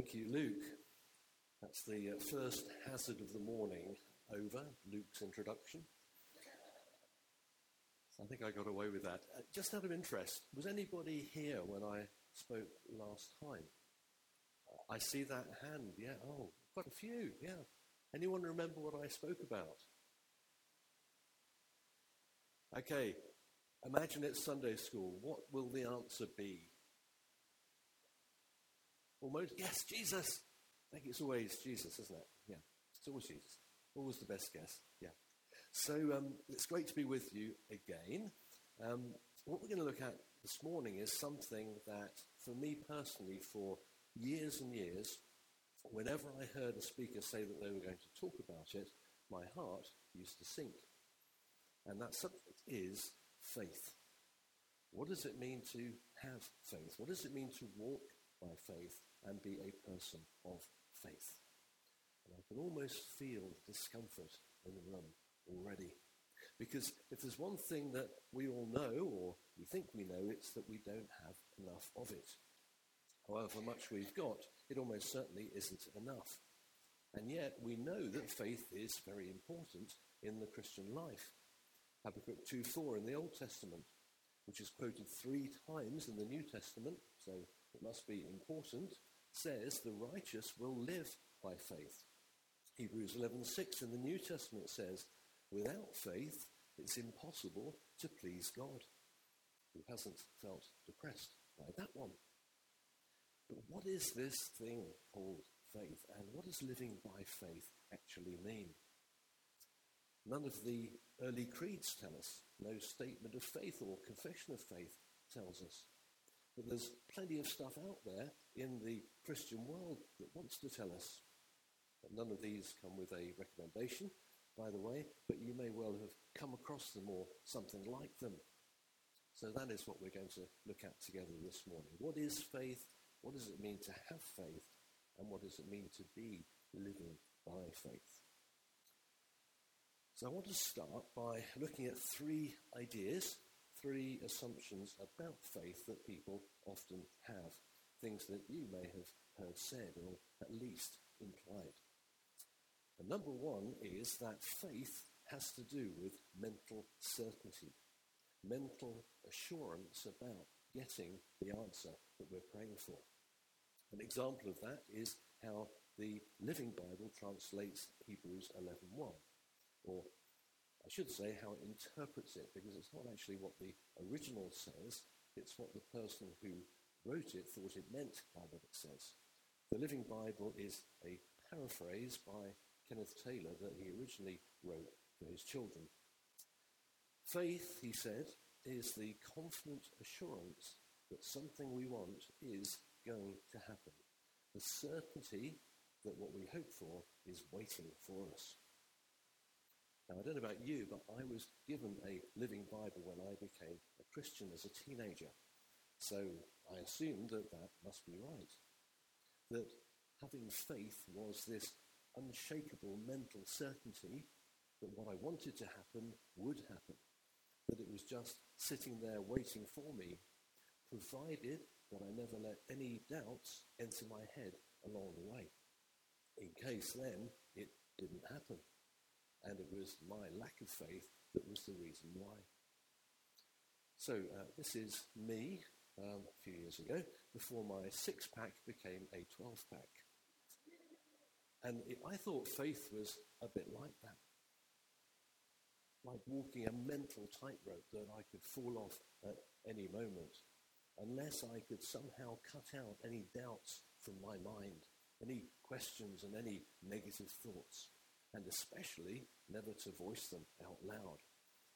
Thank you, Luke. That's the uh, first hazard of the morning over, Luke's introduction. I think I got away with that. Uh, just out of interest, was anybody here when I spoke last time? I see that hand, yeah. Oh, quite a few, yeah. Anyone remember what I spoke about? Okay, imagine it's Sunday school. What will the answer be? Almost, yes, Jesus. I think it's always Jesus, isn't it? Yeah, it's always Jesus. Always the best guess. Yeah. So um, it's great to be with you again. Um, what we're going to look at this morning is something that, for me personally, for years and years, whenever I heard a speaker say that they were going to talk about it, my heart used to sink. And that subject is faith. What does it mean to have faith? What does it mean to walk by faith and be a person of faith? And I can almost feel discomfort in the room already. Because if there's one thing that we all know, or we think we know, it's that we don't have enough of it. However much we've got, it almost certainly isn't enough. And yet we know that faith is very important in the Christian life. Habakkuk 2.4 in the Old Testament, which is quoted three times in the New Testament, so it must be important, says the righteous will live by faith. Hebrews 11.6 in the New Testament says, without faith, it's impossible to please God. Who hasn't felt depressed by that one? But what is this thing called faith? And what does living by faith actually mean? None of the early creeds tell us. No statement of faith or confession of faith tells us. But there's plenty of stuff out there in the Christian world that wants to tell us. But none of these come with a recommendation, by the way, but you may well have come across them or something like them. So that is what we're going to look at together this morning. What is faith? What does it mean to have faith? And what does it mean to be living by faith? So I want to start by looking at three ideas, three assumptions about faith that people often have, things that you may have heard said or at least implied. And number one is that faith has to do with mental certainty, mental assurance about getting the answer that we're praying for. An example of that is how the Living Bible translates Hebrews 11.1, or I should say how it interprets it, because it's not actually what the original says, it's what the person who wrote it thought it meant by what it says. The Living Bible is a paraphrase by Kenneth Taylor that he originally wrote for his children. Faith, he said, is the confident assurance that something we want is going to happen. The certainty that what we hope for is waiting for us. Now, I don't know about you, but I was given a living Bible when I became a Christian as a teenager. So I assumed that that must be right. That having faith was this unshakable mental certainty that what I wanted to happen would happen. That it was just sitting there waiting for me, provided that I never let any doubts enter my head along the way. In case then it didn't happen. And it was my lack of faith that was the reason why. So uh, this is me um, a few years ago, before my six pack became a 12 pack. And it, I thought faith was a bit like that. Like walking a mental tightrope that I could fall off at any moment unless I could somehow cut out any doubts from my mind, any questions and any negative thoughts, and especially never to voice them out loud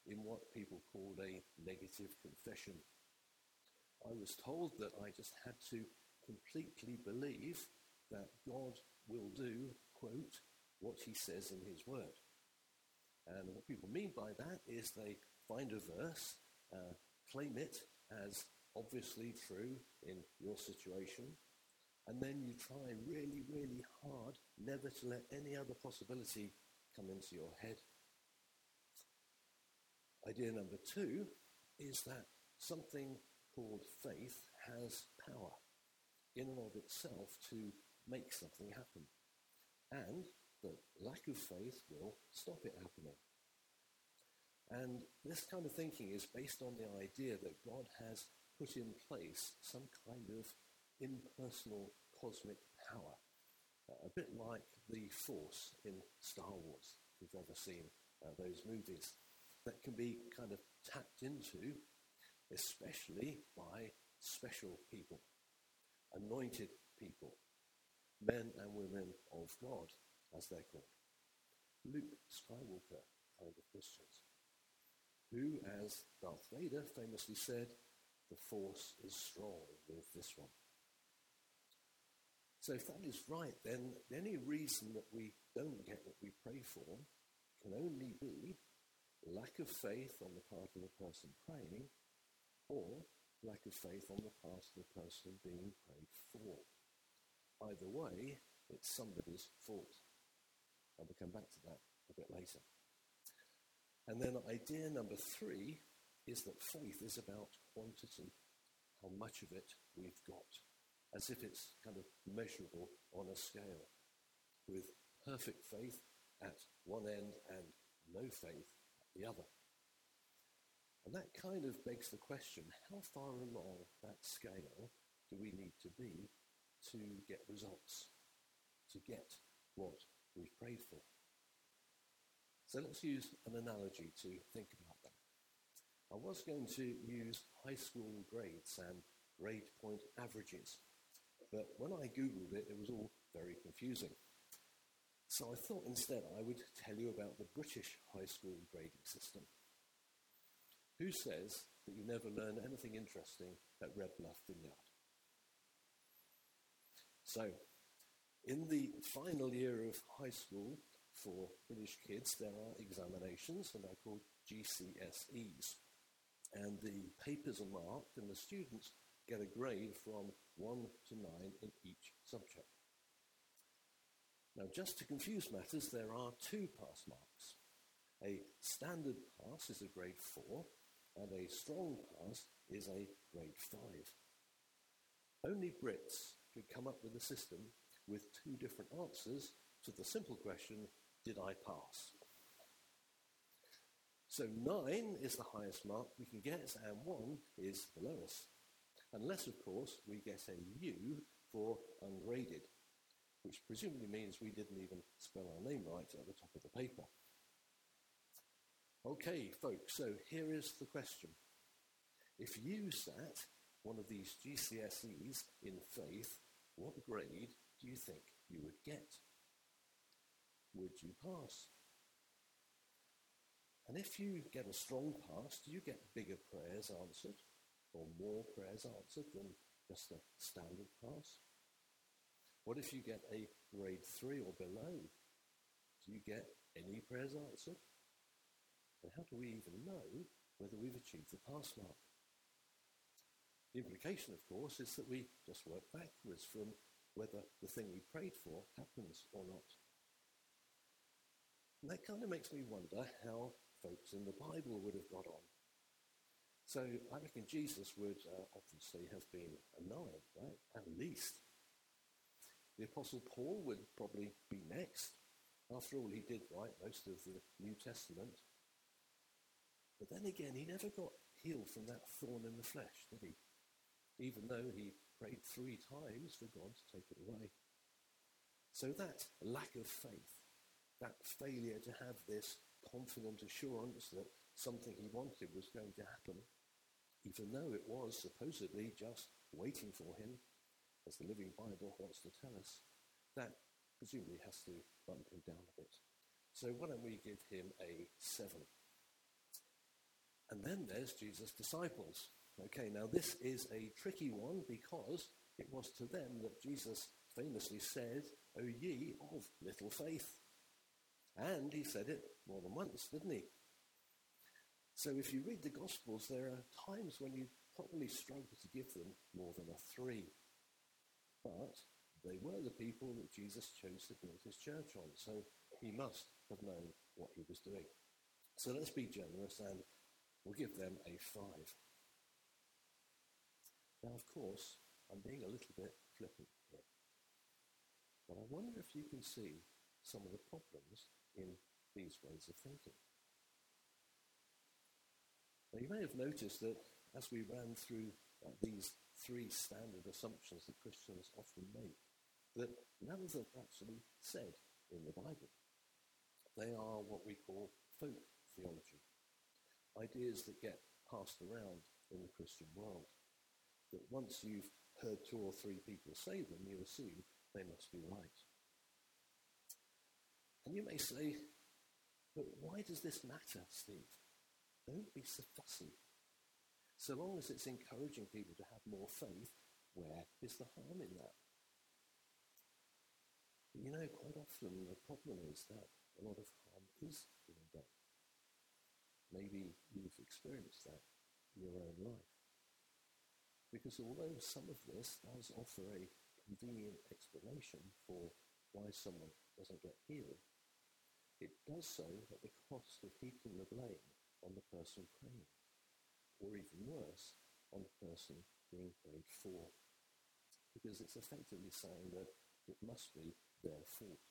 in what people called a negative confession. I was told that I just had to completely believe that God will do, quote, what he says in his word. And what people mean by that is they find a verse, uh, claim it as obviously true in your situation, and then you try really, really hard never to let any other possibility come into your head. Idea number two is that something called faith has power in and of itself to make something happen. And that lack of faith will stop it happening. And this kind of thinking is based on the idea that God has put in place some kind of impersonal cosmic power, uh, a bit like the Force in Star Wars, if you've ever seen uh, those movies, that can be kind of tapped into, especially by special people, anointed people, men and women of God, as they're called. Luke Skywalker kind of Christians, who, as Darth Vader famously said, the force is strong with this one. So if that is right, then any reason that we don't get what we pray for can only be lack of faith on the part of the person praying or lack of faith on the part of the person being prayed for. Either way, it's somebody's fault. And we'll come back to that a bit later. And then idea number three is that faith is about quantity, how much of it we've got as if it's kind of measurable on a scale, with perfect faith at one end and no faith at the other. And that kind of begs the question, how far along that scale do we need to be to get results, to get what we've prayed for? So let's use an analogy to think about that. I was going to use high school grades and grade point averages but when I Googled it, it was all very confusing. So I thought instead I would tell you about the British high school grading system. Who says that you never learn anything interesting at Red Bluff Vineyard? So, in the final year of high school for British kids, there are examinations, and they're called GCSEs. And the papers are marked, and the students get a grade from 1 to 9 in each subject. Now, just to confuse matters, there are two pass marks. A standard pass is a grade 4, and a strong pass is a grade 5. Only Brits could come up with a system with two different answers to the simple question, did I pass? So 9 is the highest mark we can get, and 1 is the lowest. Unless, of course, we get a U for ungraded, which presumably means we didn't even spell our name right at the top of the paper. Okay, folks, so here is the question. If you sat one of these GCSEs in faith, what grade do you think you would get? Would you pass? And if you get a strong pass, do you get bigger prayers answered? or more prayers answered than just a standard pass? What if you get a grade three or below? Do you get any prayers answered? How do we even know whether we've achieved the pass mark? The implication, of course, is that we just work backwards from whether the thing we prayed for happens or not. And that kind of makes me wonder how folks in the Bible would have got on so I reckon Jesus would uh, obviously have been a nine, right? At least. The Apostle Paul would probably be next. After all, he did write most of the New Testament. But then again, he never got healed from that thorn in the flesh, did he? Even though he prayed three times for God to take it away. So that lack of faith, that failure to have this confident assurance that something he wanted was going to happen, even though it was supposedly just waiting for him, as the Living Bible wants to tell us, that presumably has to bump him down a bit. So why don't we give him a seven? And then there's Jesus' disciples. Okay, now this is a tricky one because it was to them that Jesus famously said, O ye of little faith. And he said it more than once, didn't he? So if you read the Gospels, there are times when you probably struggle to give them more than a three. But they were the people that Jesus chose to build his church on, so he must have known what he was doing. So let's be generous and we'll give them a five. Now, of course, I'm being a little bit flippant here. But I wonder if you can see some of the problems in these ways of thinking. Now, you may have noticed that as we ran through uh, these three standard assumptions that Christians often make, that none of them actually said in the Bible. They are what we call folk theology, ideas that get passed around in the Christian world. That once you've heard two or three people say them, you assume they must be right. And you may say, but why does this matter, Steve? Don't be so fussy. So long as it's encouraging people to have more faith, where is the harm in that? You know, quite often the problem is that a lot of harm is being. Maybe you've experienced that in your own life. Because although some of this does offer a convenient explanation for why someone doesn't get healed, it does so at the cost of heaping the blame on the person praying, or even worse, on the person being prayed for. Because it's effectively saying that it must be their fault.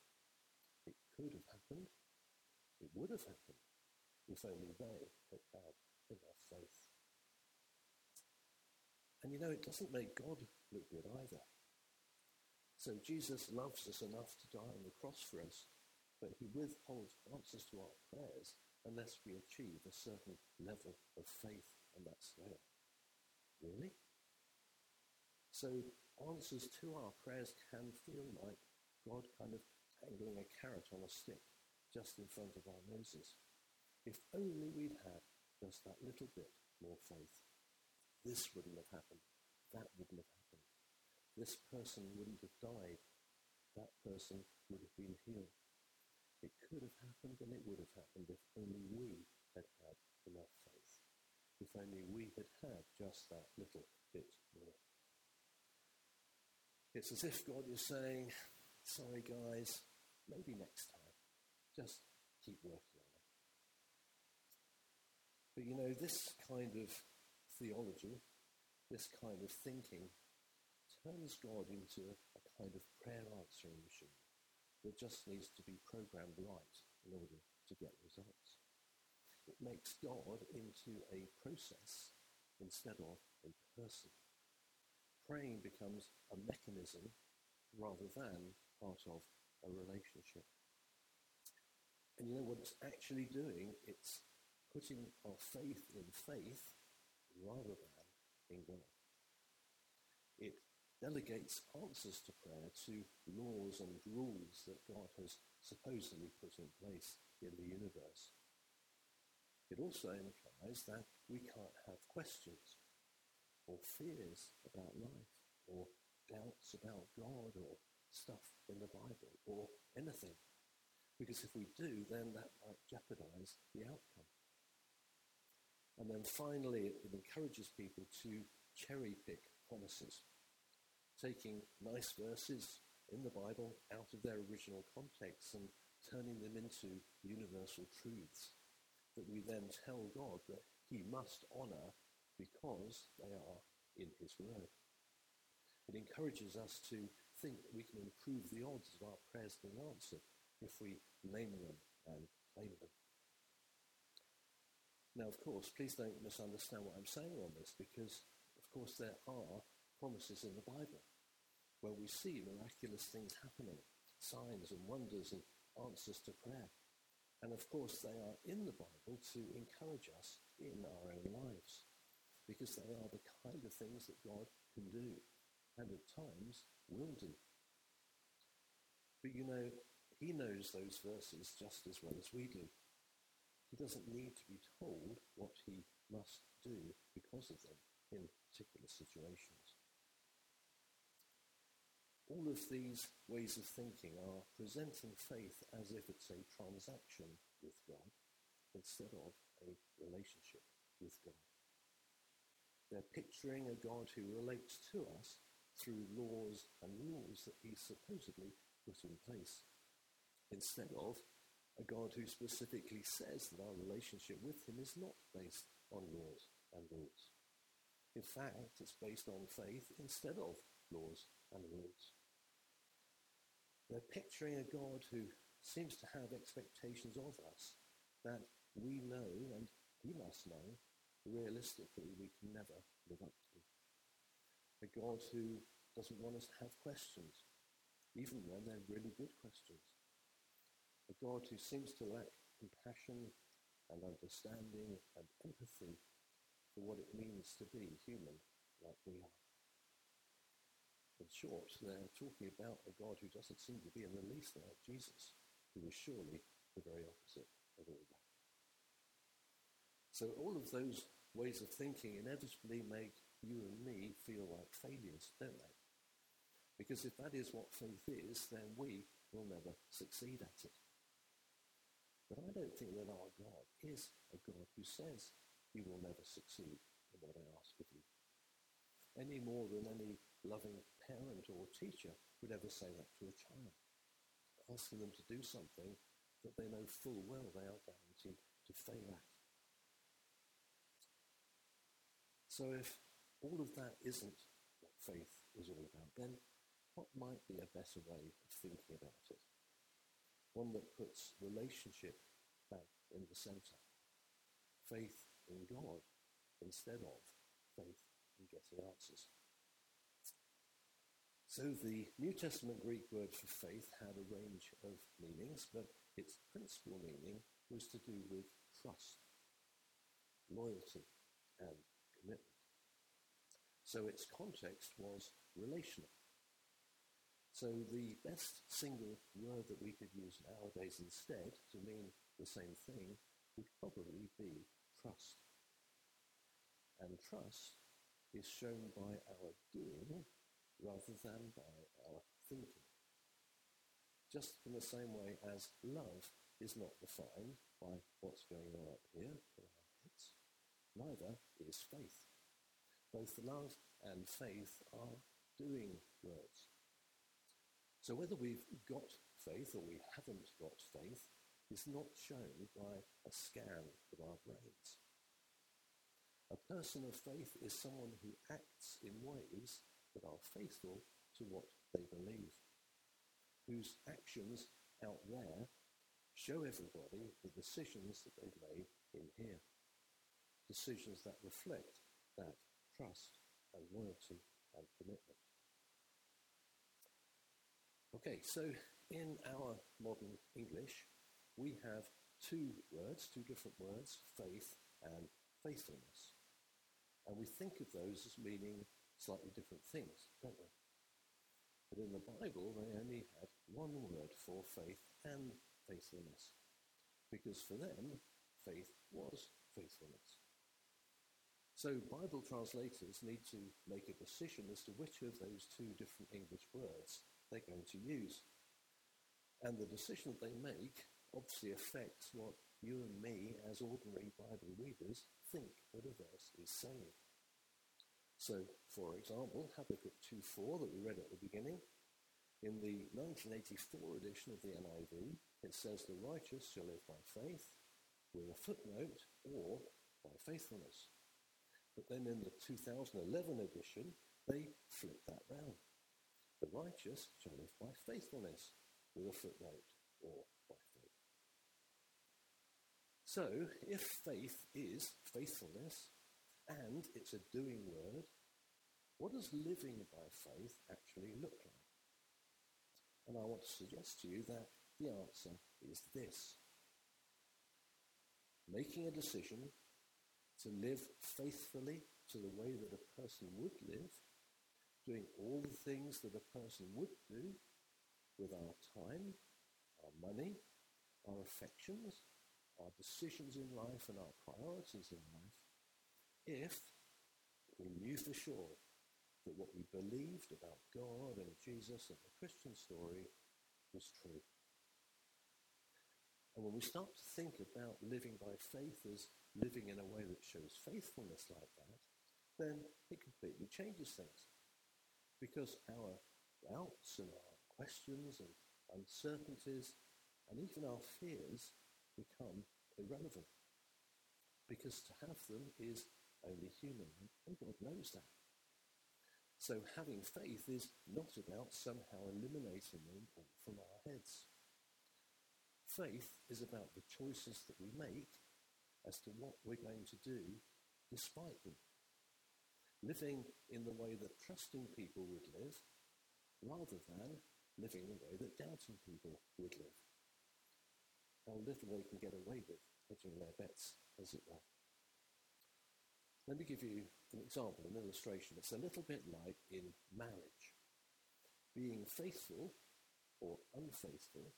It could have happened. It would have happened if only they had had enough faith. And you know, it doesn't make God look good either. So Jesus loves us enough to die on the cross for us, but he withholds answers to our prayers unless we achieve a certain level of faith on that scale. Really? So answers to our prayers can feel like God kind of dangling a carrot on a stick just in front of our noses. If only we'd had just that little bit more faith. This wouldn't have happened. That wouldn't have happened. This person wouldn't have died. That person would have been healed. It could have happened and it would have happened if only we had had enough faith. If only we had had just that little bit more. It's as if God is saying, sorry guys, maybe next time. Just keep working. But you know, this kind of theology, this kind of thinking, turns God into a kind of prayer answering machine that just needs to be programmed right in order to get results. It makes God into a process instead of a person. Praying becomes a mechanism rather than part of a relationship. And you know what it's actually doing? It's putting our faith in faith rather than in God. It delegates answers to prayer to laws and rules that God has supposedly put in place in the universe. It also implies that we can't have questions or fears about life or doubts about God or stuff in the Bible or anything. Because if we do, then that might jeopardize the outcome. And then finally, it encourages people to cherry pick promises taking nice verses in the Bible out of their original context and turning them into universal truths that we then tell God that he must honor because they are in his word. It encourages us to think that we can improve the odds of our prayers being answered if we name them and claim them. Now, of course, please don't misunderstand what I'm saying on this because, of course, there are promises in the Bible where we see miraculous things happening, signs and wonders and answers to prayer. And of course, they are in the Bible to encourage us in our own lives because they are the kind of things that God can do and at times will do. But you know, he knows those verses just as well as we do. He doesn't need to be told what he must do because of them in particular situations. All of these ways of thinking are presenting faith as if it's a transaction with God instead of a relationship with God. They're picturing a God who relates to us through laws and rules that he supposedly put in place, instead of a God who specifically says that our relationship with him is not based on laws and rules. In fact, it's based on faith instead of laws and rules. They're picturing a God who seems to have expectations of us that we know and he must know realistically we can never live up to. A God who doesn't want us to have questions, even when they're really good questions. A God who seems to lack compassion and understanding and empathy for what it means to be human like we are. In short, they're talking about a God who doesn't seem to be in the least like Jesus, who is surely the very opposite of all that. So all of those ways of thinking inevitably make you and me feel like failures, don't they? Because if that is what faith is, then we will never succeed at it. But I don't think that our God is a God who says you will never succeed in what I ask of you. Any more than any loving parent or teacher would ever say that to a child, asking them to do something that they know full well they are guaranteed to fail at. So if all of that isn't what faith is all about, then what might be a better way of thinking about it? One that puts relationship back in the centre. Faith in God instead of faith in getting answers. So the New Testament Greek word for faith had a range of meanings, but its principal meaning was to do with trust, loyalty, and commitment. So its context was relational. So the best single word that we could use nowadays instead to mean the same thing would probably be trust. And trust is shown by our doing rather than by our thinking. Just in the same way as love is not defined by what's going on up here in our heads, neither is faith. Both love and faith are doing words. So whether we've got faith or we haven't got faith is not shown by a scan of our brains. A person of faith is someone who acts in ways that are faithful to what they believe, whose actions out there show everybody the decisions that they've made in here, decisions that reflect that trust and loyalty and commitment. Okay, so in our modern English, we have two words, two different words, faith and faithfulness. And we think of those as meaning slightly different things, don't we? But in the Bible, they only had one word for faith and faithfulness. Because for them, faith was faithfulness. So Bible translators need to make a decision as to which of those two different English words they're going to use. And the decision they make obviously affects what you and me, as ordinary Bible readers, think that a verse is saying. So, for example, Habakkuk 2.4 that we read at the beginning, in the 1984 edition of the NIV, it says, the righteous shall live by faith, with a footnote, or by faithfulness. But then in the 2011 edition, they flip that round. The righteous shall live by faithfulness, a footnote, or by faith. So, if faith is faithfulness, and it's a doing word, what does living by faith actually look like? And I want to suggest to you that the answer is this. Making a decision to live faithfully to the way that a person would live doing all the things that a person would do with our time, our money, our affections, our decisions in life and our priorities in life, if we knew for sure that what we believed about God and Jesus and the Christian story was true. And when we start to think about living by faith as living in a way that shows faithfulness like that, then it completely changes things because our doubts and our questions and uncertainties and even our fears become irrelevant. Because to have them is only human, and God knows that. So having faith is not about somehow eliminating them all from our heads. Faith is about the choices that we make as to what we're going to do despite them. Living in the way that trusting people would live rather than living the way that doubting people would live. How little they can get away with hedging their bets, as it were. Let me give you an example, an illustration. It's a little bit like in marriage. Being faithful or unfaithful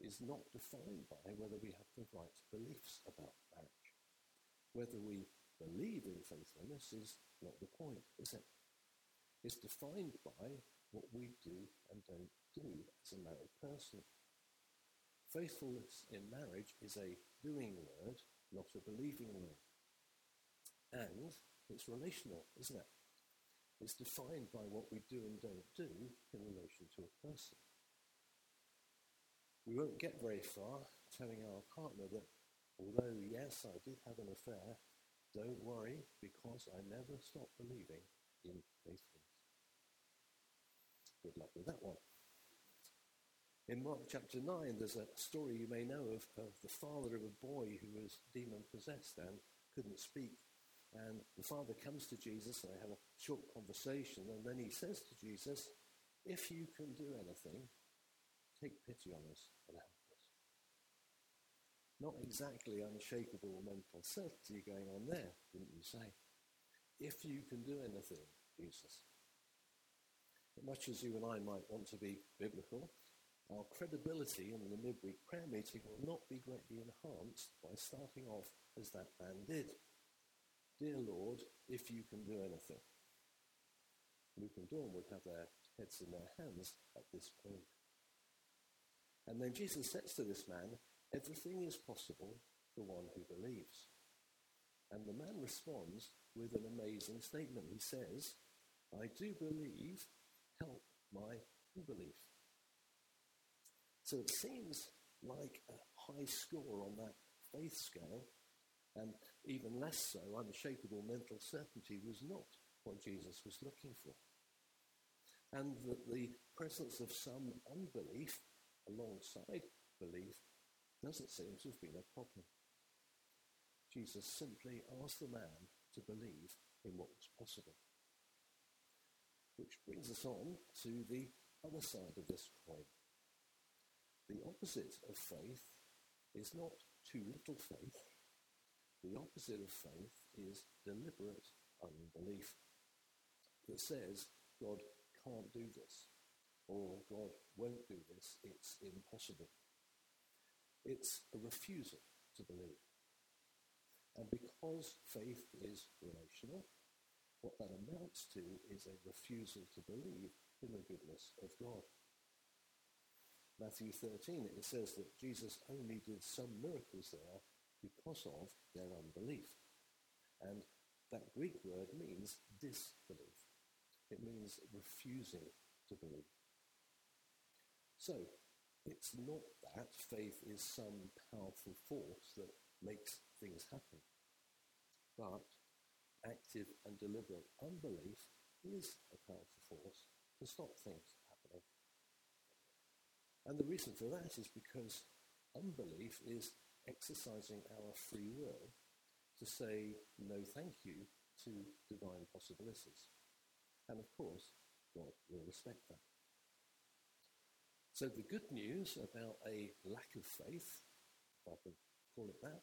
is not defined by whether we have the right beliefs about marriage. Whether we believe in faithfulness is not the point, is it? It's defined by what we do and don't do as a married person. Faithfulness in marriage is a doing word, not a believing word. And it's relational, isn't it? It's defined by what we do and don't do in relation to a person. We won't get very far telling our partner that although, yes, I did have an affair, don't worry because I never stopped believing in faithfulness. Good luck with that one. In Mark chapter 9, there's a story you may know of, of the father of a boy who was demon possessed and couldn't speak and the father comes to Jesus and they have a short conversation. And then he says to Jesus, If you can do anything, take pity on us and help. Not exactly unshakable mental certainty going on there, wouldn't you say? If you can do anything, Jesus. Much as you and I might want to be biblical, our credibility in the midweek prayer meeting will not be greatly enhanced by starting off as that man did. Dear Lord, if you can do anything. Luke and Dawn would have their heads in their hands at this point. And then Jesus says to this man, Everything is possible for one who believes. And the man responds with an amazing statement. He says, I do believe, help my unbelief. So it seems like a high score on that faith scale and even less so, unshakable mental certainty was not what Jesus was looking for. And that the presence of some unbelief alongside belief doesn't seem to have been a problem. Jesus simply asked the man to believe in what was possible. Which brings us on to the other side of this coin. The opposite of faith is not too little faith, the opposite of faith is deliberate unbelief that says God can't do this or God won't do this, it's impossible. It's a refusal to believe. And because faith is relational, what that amounts to is a refusal to believe in the goodness of God. Matthew 13, it says that Jesus only did some miracles there because of their unbelief. And that Greek word means disbelief. It means refusing to believe. So, it's not that faith is some powerful force that makes things happen. But active and deliberate unbelief is a powerful force to stop things happening. And the reason for that is because unbelief is exercising our free will to say no thank you to divine possibilities. And of course, God will respect that. So the good news about a lack of faith, if I can call it that,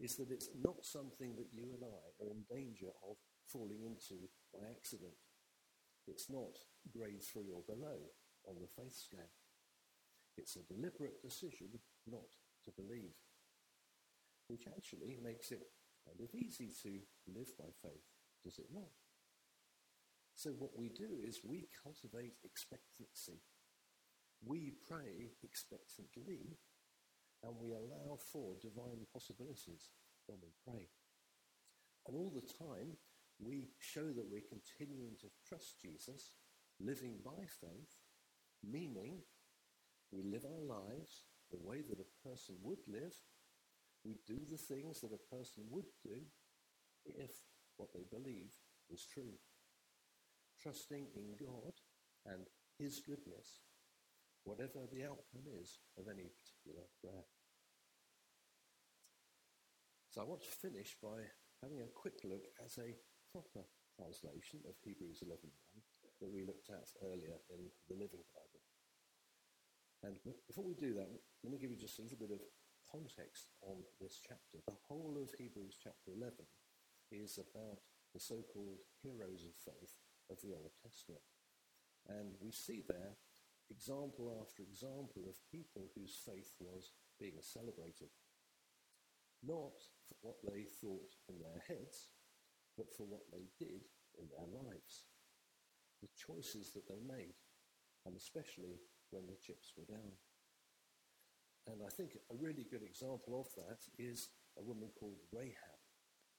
is that it's not something that you and I are in danger of falling into by accident. It's not grade three or below on the faith scale. It's a deliberate decision not to believe, which actually makes it kind of easy to live by faith, does it not? So what we do is we cultivate expectancy. We pray expectantly, and we allow for divine possibilities when we pray. And all the time, we show that we're continuing to trust Jesus, living by faith, meaning we live our lives the way that a person would live. We do the things that a person would do if what they believe was true. trusting in God and his goodness, whatever the outcome is of any particular prayer. So I want to finish by having a quick look at a proper translation of Hebrews 11.1 that we looked at earlier in the Living Bible. And before we do that, let me give you just a little bit of context on this chapter. The whole of Hebrews chapter 11 is about the so-called heroes of faith of the Old Testament. And we see there example after example of people whose faith was being celebrated. Not for what they thought in their heads, but for what they did in their lives. The choices that they made, and especially when the chips were down. And I think a really good example of that is a woman called Rahab,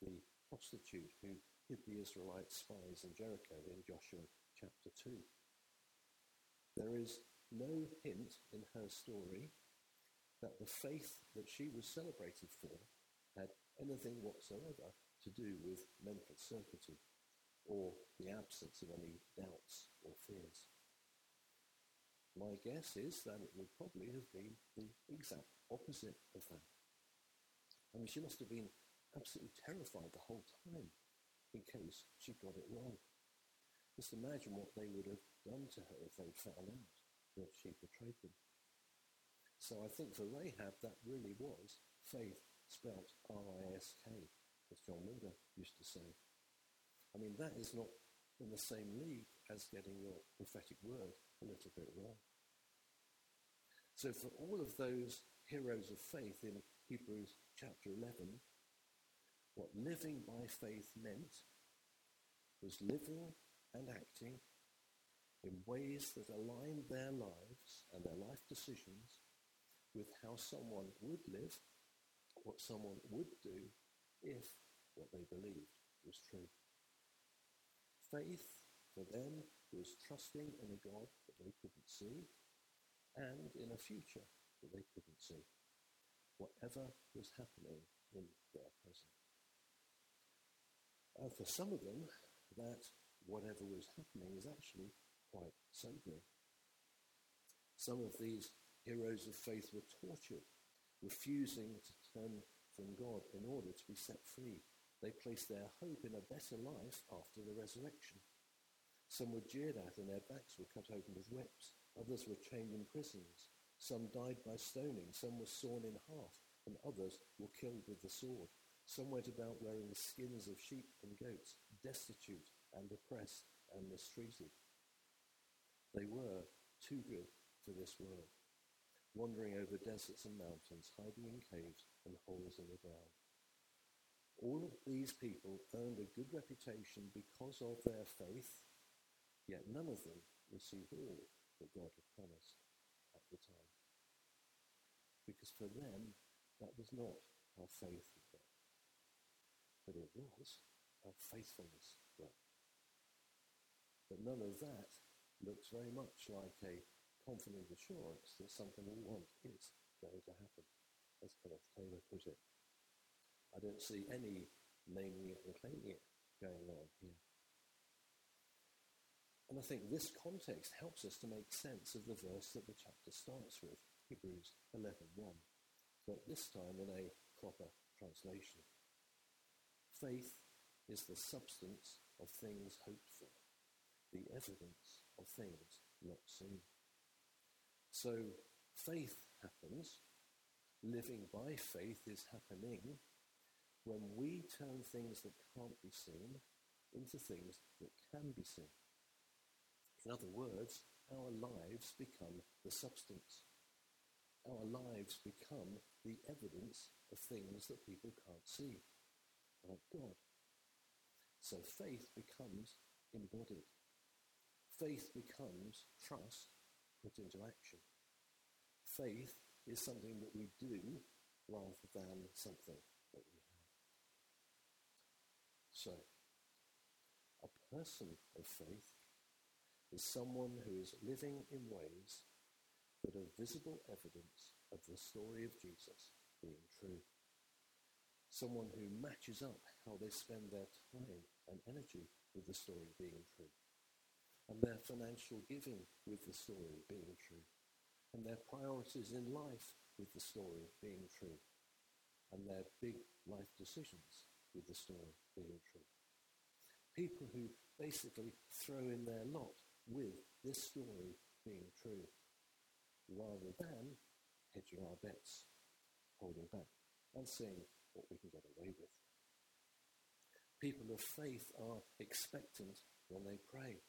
the prostitute who hid the Israelite spies in Jericho in Joshua chapter 2. There is no hint in her story that the faith that she was celebrated for had anything whatsoever to do with mental certainty or the absence of any doubts or fears. My guess is that it would probably have been the exact opposite of that. I mean, she must have been absolutely terrified the whole time in case she got it wrong. Just imagine what they would have done to her if they'd found out that she betrayed them. So I think for Rahab, that really was faith spelt R-I-S-K, as John Wimber used to say. I mean, that is not in the same league as getting your prophetic word a little bit wrong. So for all of those heroes of faith in Hebrews chapter 11, what living by faith meant was living and acting in ways that aligned their lives and their life decisions with how someone would live, what someone would do if what they believed was true. Faith for them was trusting in a God that they couldn't see and in a future that they couldn't see, whatever was happening in their present. And for some of them, that whatever was happening is actually quite sobering. Some of these heroes of faith were tortured, refusing to turn from God in order to be set free. They placed their hope in a better life after the resurrection. Some were jeered at and their backs were cut open with whips. Others were chained in prisons. Some died by stoning. Some were sawn in half. And others were killed with the sword. Some went about wearing the skins of sheep and goats, destitute and oppressed and mistreated. They were too good for this world, wandering over deserts and mountains, hiding in caves and holes in the ground. All of these people earned a good reputation because of their faith, yet none of them received all that God had promised at the time. Because for them, that was not how faith worked. But it was how faithfulness worked. But none of that looks very much like a confident assurance that something we want is going to happen, as Kenneth Taylor put it. I don't see any naming it and claiming it going on here. And I think this context helps us to make sense of the verse that the chapter starts with, Hebrews 11.1, but this time in a proper translation. Faith is the substance of things hoped for, the evidence of things not seen. So faith happens, living by faith is happening when we turn things that can't be seen into things that can be seen. In other words, our lives become the substance. Our lives become the evidence of things that people can't see, like God. So faith becomes embodied. Faith becomes trust put into action. Faith is something that we do rather than something that we have. So, a person of faith is someone who is living in ways that are visible evidence of the story of Jesus being true. Someone who matches up how they spend their time and energy with the story being true. And their financial giving with the story being true, and their priorities in life with the story being true, and their big life decisions with the story being true. People who basically throw in their lot with this story being true, rather than hedging our bets, holding back, and seeing what we can get away with. People of faith are expectant when they pray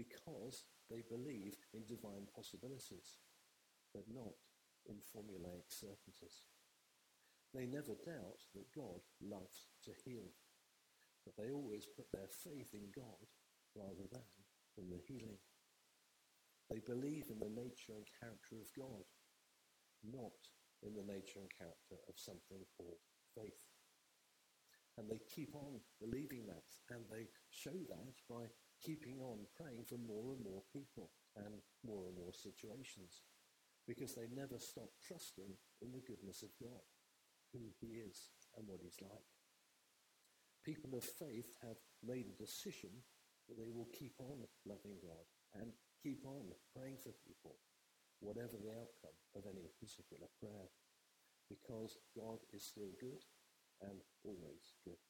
because they believe in divine possibilities, but not in formulaic certainties. They never doubt that God loves to heal, but they always put their faith in God rather than in the healing. They believe in the nature and character of God, not in the nature and character of something called faith. And they keep on believing that, and they show that by keeping on praying for more and more people and more and more situations, because they never stop trusting in the goodness of God who he is and what he's like. People of faith have made a decision that they will keep on loving God and keep on praying for people, whatever the outcome of any particular prayer, because God is still good and always good.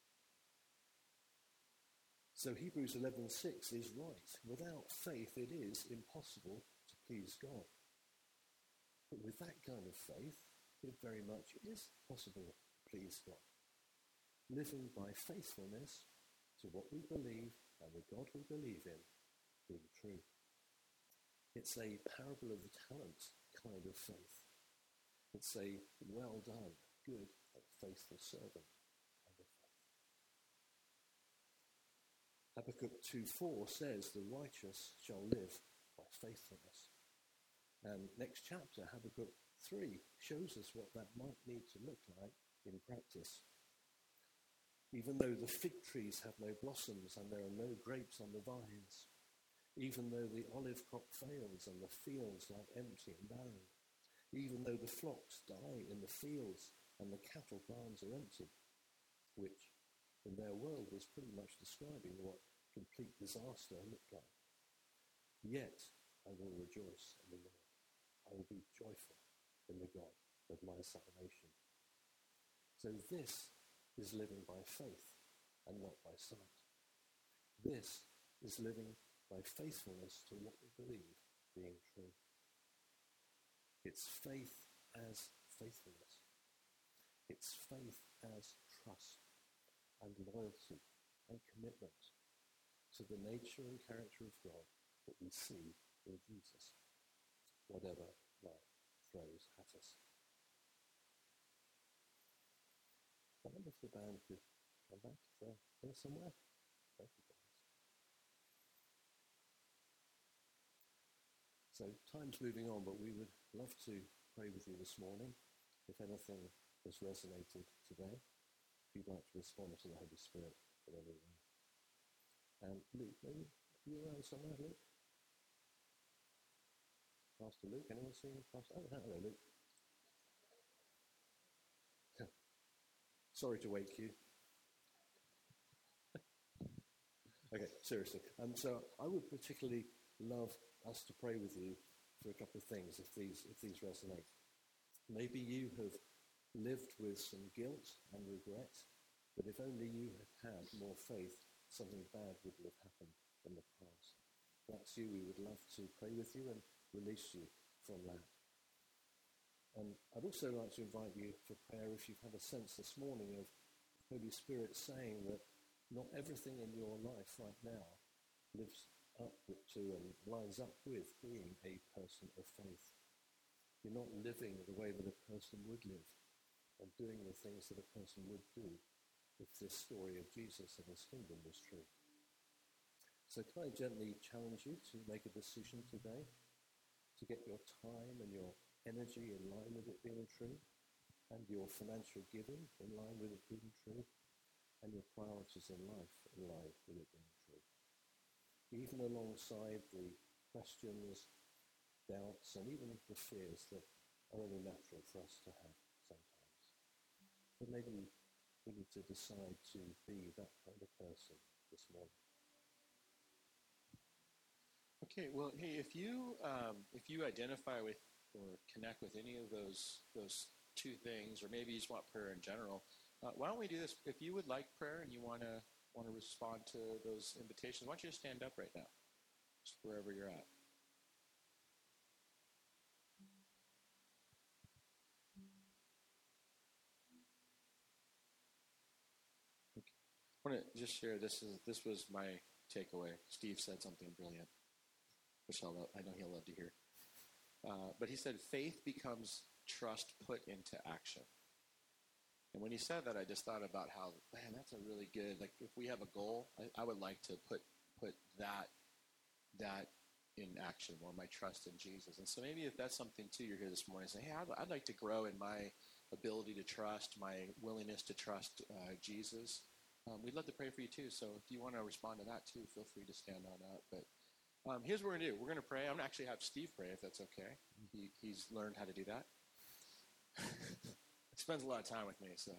So Hebrews 11:6 is right. Without faith, it is impossible to please God. But with that kind of faith, it very much is possible to please God. Living by faithfulness to what we believe and the God we believe in being true. It's a parable of the talents kind of faith. It's a well done, good and faithful servant kind of faith. Habakkuk 2.4 says the righteous shall live by faithfulness. And next chapter, Habakkuk 3 shows us what that might need to look like in practice. Even though the fig trees have no blossoms and there are no grapes on the vines, even though the olive crop fails and the fields lie empty and barren, even though the flocks die in the fields and the cattle barns are empty, which in their world was pretty much describing what complete disaster looked like. Yet I will rejoice in the Lord. I will be joyful in the God of my salvation. So this is living by faith and not by sight. This is living by faithfulness to what we believe being true. It's faith as faithfulness. It's faith as trust and loyalty and commitment to the nature and character of God that we see in Jesus, whatever life throws at us. I wonder if the band could come back if they're here somewhere. Thank you, guys. So time's moving on, but we would love to pray with you this morning. If anything has resonated today, you'd like to respond to the Holy Spirit. And Luke, maybe you around somewhere, Luke? Pastor Luke. Anyone seen Pastor? Oh, hello, Luke. Sorry to wake you. okay, seriously. Um, so I would particularly love us to pray with you for a couple of things if these if these resonate. Maybe you have lived with some guilt and regret, but if only you had had more faith, something bad wouldn't have happened in the past. If that's you. We would love to pray with you and release you from that. And I'd also like to invite you for prayer if you've had a sense this morning of Holy Spirit saying that not everything in your life right now lives up to and lines up with being a person of faith. You're not living the way that a person would live and doing the things that a person would do if this story of Jesus and his kingdom was true. So can I gently challenge you to make a decision today to get your time and your energy in line with it being true, and your financial giving in line with it being true, and your priorities in life in line with it being true. Even alongside the questions, doubts, and even the fears that are only natural for us to have. Maybe we need to decide to be that kind of person this morning. Okay, well, hey, if you um, if you identify with or connect with any of those those two things, or maybe you just want prayer in general, uh, why don't we do this? If you would like prayer and you want to want to respond to those invitations, why don't you just stand up right now, just wherever you're at. I want to just share this is this was my takeaway. Steve said something brilliant, which I'll, I know he'll love to hear. Uh, but he said, faith becomes trust put into action. And when he said that, I just thought about how, man, that's a really good. Like, if we have a goal, I, I would like to put put that that in action, or my trust in Jesus. And so maybe if that's something too, you're here this morning, say, hey, I'd, I'd like to grow in my ability to trust, my willingness to trust uh, Jesus. Um, we'd love to pray for you too. So if you want to respond to that too, feel free to stand on up. But um, here's what we're to do. We're to pray. I'm to actually have Steve pray if that's okay. He, he's learned how to do that. spends a lot of time with me, so.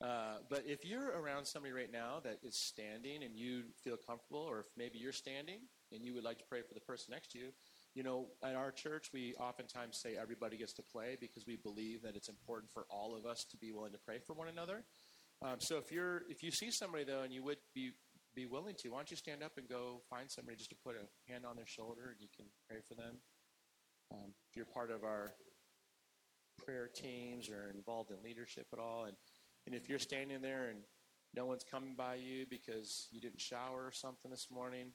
Uh, but if you're around somebody right now that is standing and you feel comfortable, or if maybe you're standing and you would like to pray for the person next to you, you know, at our church, we oftentimes say everybody gets to play because we believe that it's important for all of us to be willing to pray for one another. Um, so if you're if you see somebody though and you would be be willing to, why don't you stand up and go find somebody just to put a hand on their shoulder and you can pray for them. Um, if you're part of our prayer teams or involved in leadership at all, and and if you're standing there and no one's coming by you because you didn't shower or something this morning,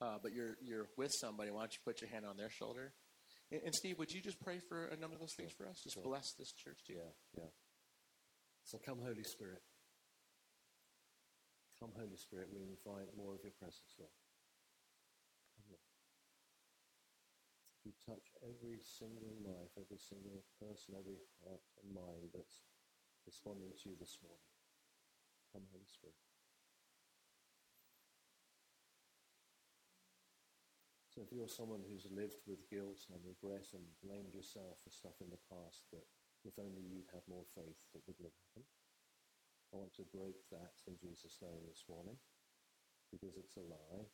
uh, but you're you're with somebody, why don't you put your hand on their shoulder? And, and Steve, would you just pray for a number of those things for us? Just sure. bless this church too. Yeah, yeah. So come, Holy Spirit. Come, Holy Spirit, we invite more of your presence, Lord. Come, Lord. You touch every single life, every single person, every heart and mind that's responding to you this morning. Come, Holy Spirit. So if you're someone who's lived with guilt and regret and blamed yourself for stuff in the past that if only you'd have more faith, that wouldn't have happened. I want to break that in Jesus' name this morning because it's a lie.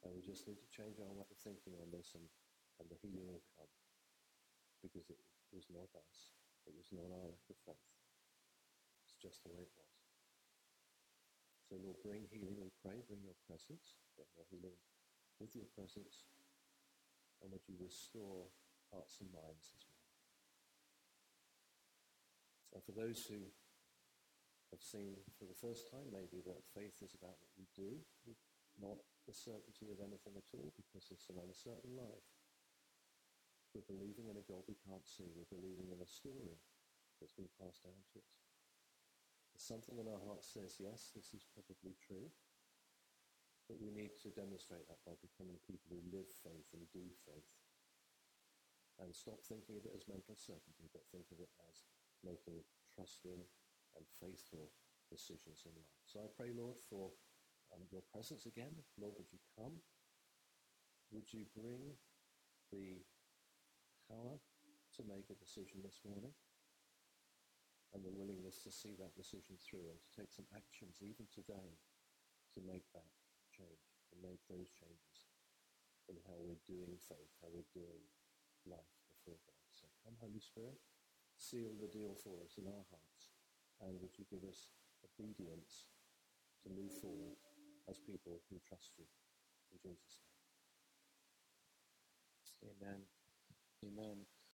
And we just need to change our way of thinking on this and, and the healing will come because it was not us. It was not our lack of faith. It's just the way it was. So Lord, bring healing, we pray. Bring your presence. Bring your healing with your presence. And would you restore hearts and minds for those who have seen for the first time maybe that faith is about what we do, not the certainty of anything at all because it's an uncertain life. We're believing in a God we can't see. We're believing in a story that's been passed down to us. Something in our heart says, yes, this is probably true, but we need to demonstrate that by becoming people who live faith and do faith. And stop thinking of it as mental certainty, but think of it as making trusting and faithful decisions in life. So I pray, Lord, for um, your presence again. Lord, would you come? Would you bring the power to make a decision this morning? And the willingness to see that decision through and to take some actions even today to make that change and make those changes in how we're doing faith, how we're doing life before God. So come, Holy Spirit seal the deal for us in our hearts? And would you give us obedience to move forward as people who trust you? In Jesus' name. Amen. Amen.